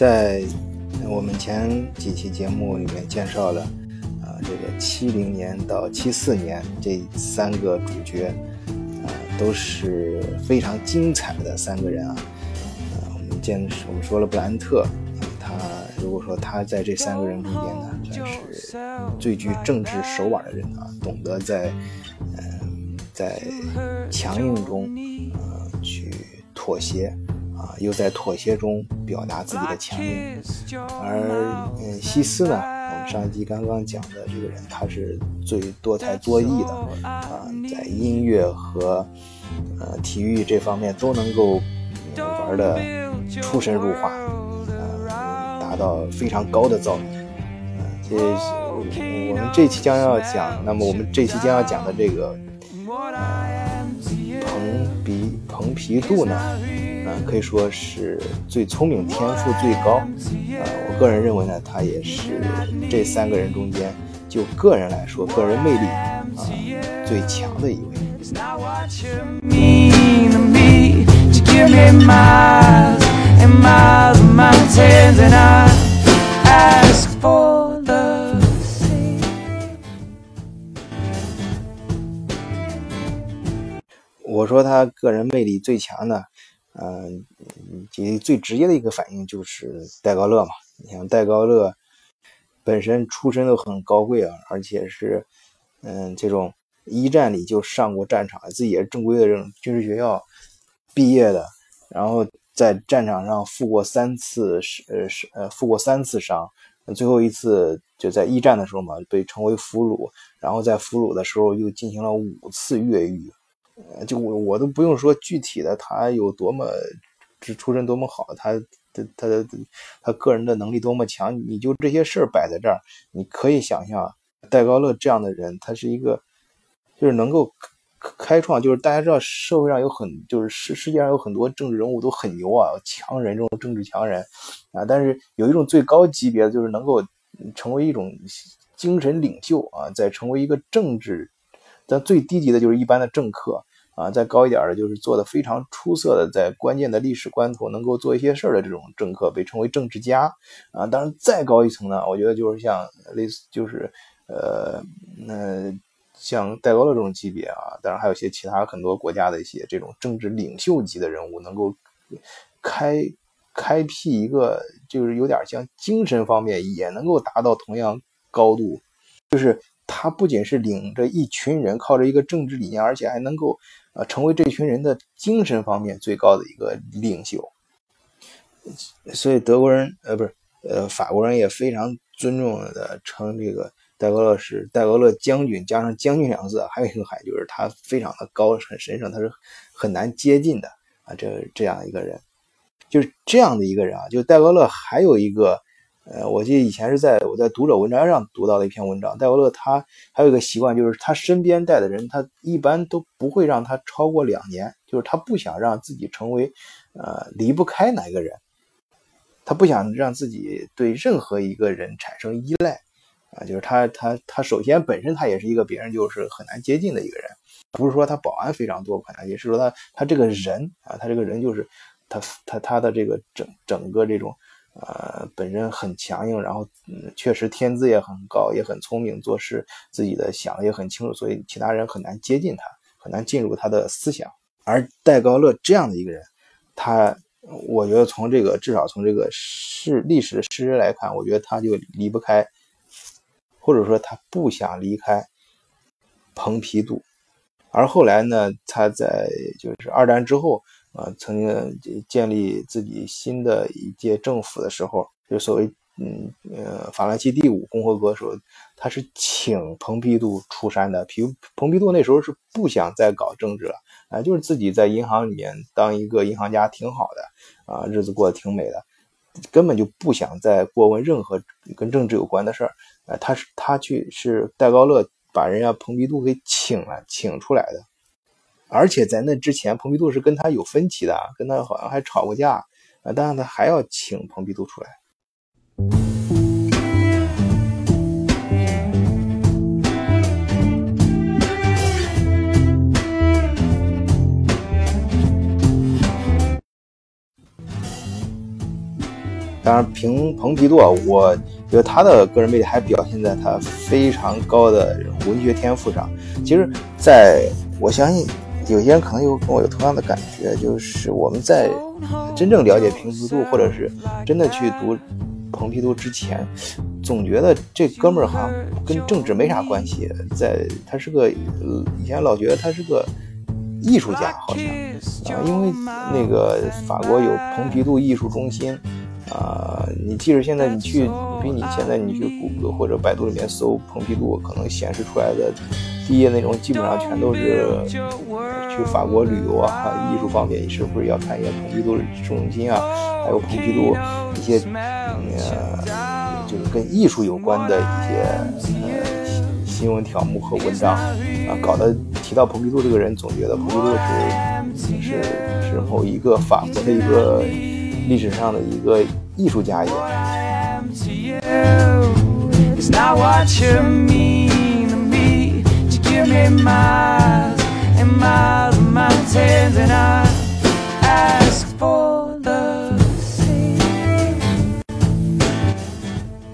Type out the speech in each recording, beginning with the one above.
在我们前几期节目里面介绍了，啊，这个七零年到七四年这三个主角，啊，都是非常精彩的三个人啊。啊，我们见我们说了布兰特，他如果说他在这三个人中间呢，算是最具政治手腕的人啊，懂得在嗯在强硬中啊去妥协。啊，又在妥协中表达自己的强硬，而嗯，西斯呢，我们上一集刚刚讲的这个人，他是最多才多艺的啊，在音乐和呃体育这方面都能够玩的出神入化，啊，达到非常高的造诣。啊，这我们这期将要讲，那么我们这期将要讲的这个蓬皮蓬皮杜呢？可以说是最聪明、天赋最高。呃，我个人认为呢，他也是这三个人中间，就个人来说，个人魅力啊最强的一位。我说他个人魅力最强呢。嗯，其最直接的一个反应就是戴高乐嘛。你像戴高乐本身出身都很高贵啊，而且是嗯这种一战里就上过战场，自己也是正规的这种军事学校毕业的，然后在战场上负过三次是呃是呃负过三次伤，最后一次就在一战的时候嘛被称为俘虏，然后在俘虏的时候又进行了五次越狱。就我我都不用说具体的他有多么，这出身多么好，他他他他个人的能力多么强，你就这些事儿摆在这儿，你可以想象戴高乐这样的人，他是一个，就是能够开创，就是大家知道社会上有很，就是世世界上有很多政治人物都很牛啊，强人这种政治强人啊，但是有一种最高级别的，就是能够成为一种精神领袖啊，再成为一个政治，但最低级的就是一般的政客。啊，再高一点的，就是做的非常出色的，在关键的历史关头能够做一些事儿的这种政客，被称为政治家。啊，当然再高一层呢，我觉得就是像类似，就是呃，那像戴高乐这种级别啊，当然还有一些其他很多国家的一些这种政治领袖级的人物，能够开开辟一个，就是有点像精神方面也能够达到同样高度，就是他不仅是领着一群人，靠着一个政治理念，而且还能够。啊，成为这群人的精神方面最高的一个领袖，所以德国人呃不是呃法国人也非常尊重的称这个戴高乐是戴高乐将军，加上将军两个字，还有一个含义就是他非常的高很神圣，他是很难接近的啊，这这样一个人，就是这样的一个人啊，就戴高乐还有一个。呃，我记得以前是在我在读者文章上读到的一篇文章，戴维勒他还有一个习惯，就是他身边带的人，他一般都不会让他超过两年，就是他不想让自己成为呃离不开哪一个人，他不想让自己对任何一个人产生依赖啊，就是他他他首先本身他也是一个别人就是很难接近的一个人，不是说他保安非常多不难接，是说他他这个人啊，他这个人就是他他他的这个整整个这种。呃，本身很强硬，然后嗯，确实天资也很高，也很聪明，做事自己的想的也很清楚，所以其他人很难接近他，很难进入他的思想。而戴高乐这样的一个人，他，我觉得从这个至少从这个史历史的事实来看，我觉得他就离不开，或者说他不想离开蓬皮杜。而后来呢，他在就是二战之后。啊，曾经建立自己新的一届政府的时候，就所谓嗯呃法兰西第五共和国的时候，他是请蓬皮杜出山的。皮蓬皮杜那时候是不想再搞政治了啊，就是自己在银行里面当一个银行家挺好的啊，日子过得挺美的，根本就不想再过问任何跟政治有关的事儿。啊，他是他去是戴高乐把人家蓬皮杜给请了，请出来的。而且在那之前，蓬皮杜是跟他有分歧的，跟他好像还吵过架啊！但是他还要请蓬皮杜出来。当然，凭蓬皮杜，我觉得他的个人魅力还表现在他非常高的文学天赋上。其实，在我相信有些人可能有跟我有同样的感觉，就是我们在真正了解平皮杜，或者是真的去读蓬皮杜之前，总觉得这哥们儿好像跟政治没啥关系。在他是个以前老觉得他是个艺术家，好像啊，因为那个法国有蓬皮杜艺术中心。啊，你即使现在你去，比你现在你去谷歌或者百度里面搜蓬皮杜，可能显示出来的第一页内容基本上全都是去法国旅游啊，艺术方面你是不是要看一下蓬皮杜中心啊，还有蓬皮杜一些呃，就是跟艺术有关的一些呃新闻条目和文章啊，搞得提到蓬皮杜这个人，总觉得蓬皮杜是是是某一个法国的一个。历史上的一个艺术家一样也。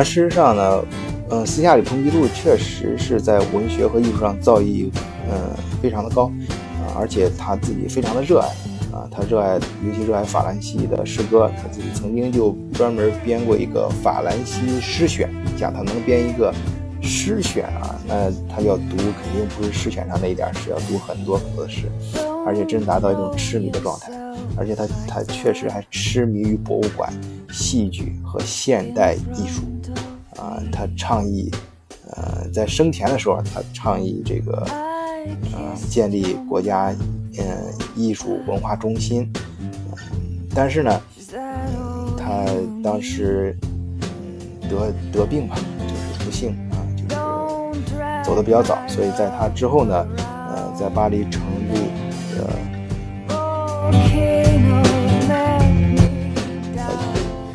事实上呢，嗯，私下里蓬皮杜确实是在文学和艺术上造诣，嗯，非常的高，啊，而且他自己非常的热爱。啊，他热爱，尤其热爱法兰西的诗歌。他自己曾经就专门编过一个法兰西诗选，讲他能编一个诗选啊，那他要读肯定不是诗选上那一点诗，要读很多很多的诗，而且真达到一种痴迷的状态。而且他他确实还痴迷于博物馆、戏剧和现代艺术啊。他倡议，呃，在生前的时候，他倡议这个，呃，建立国家。嗯，艺术文化中心，但是呢，他当时得得病吧，就是不幸啊，就是走的比较早，所以在他之后呢，呃，在巴黎成，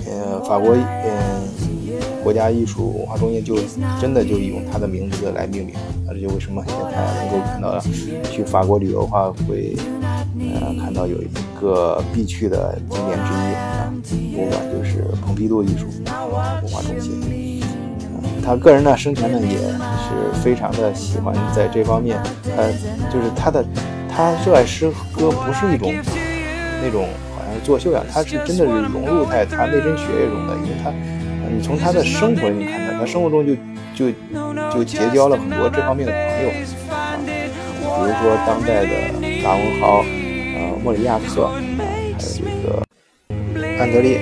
呃，法国嗯国家艺术文化中心就真的就用他的名字来命名。这就为什么现在能够看到，去法国旅游的话，会呃看到有一个必去的景点之一啊，博物馆就是蓬皮杜艺术文化中心。他个人呢，生前呢也是非常的喜欢在这方面，呃，就是他的他热爱诗歌，不是一种那种好像作秀一样，他是真的是融入在他内真血液中的，因为他，你从他的生活里看到，他生活中就。就就结交了很多这方面的朋友啊，比如说当代的达文豪，呃，莫里亚克，还有这个安德烈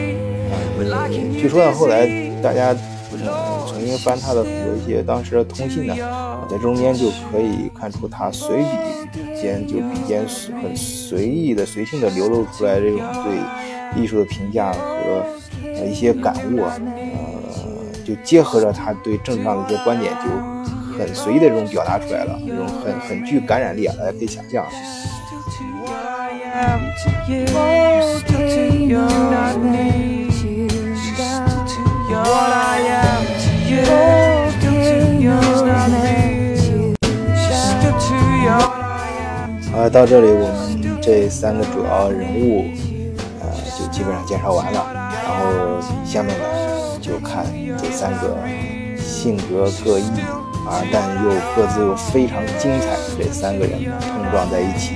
啊。据说呢，后来大家嗯重新翻他的很多一些当时的通信呢，在中间就可以看出他随笔间就笔尖很随意的、随性的流露出来这种对艺术的评价和呃一些感悟啊。呃就结合着他对政治上的一些观点，就很随意的这种表达出来了，这种很很具感染力啊，大家可以想象。啊，到这里我们这三个主要人物，呃，就基本上介绍完了，然后下面呢。就看这三个性格各异啊，但又各自又非常精彩这三个人碰撞在一起，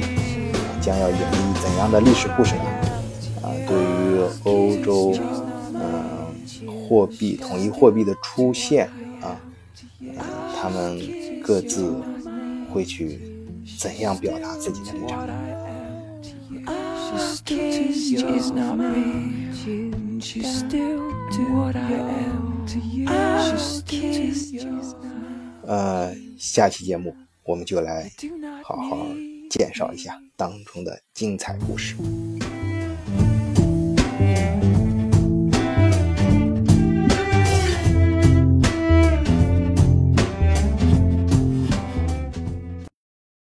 将要演绎怎样的历史故事呢？啊，对于欧洲，嗯，货币统一货币的出现啊，他们各自会去怎样表达自己的立场？呃，下期节目我们就来好好介绍一下当中的精彩故事。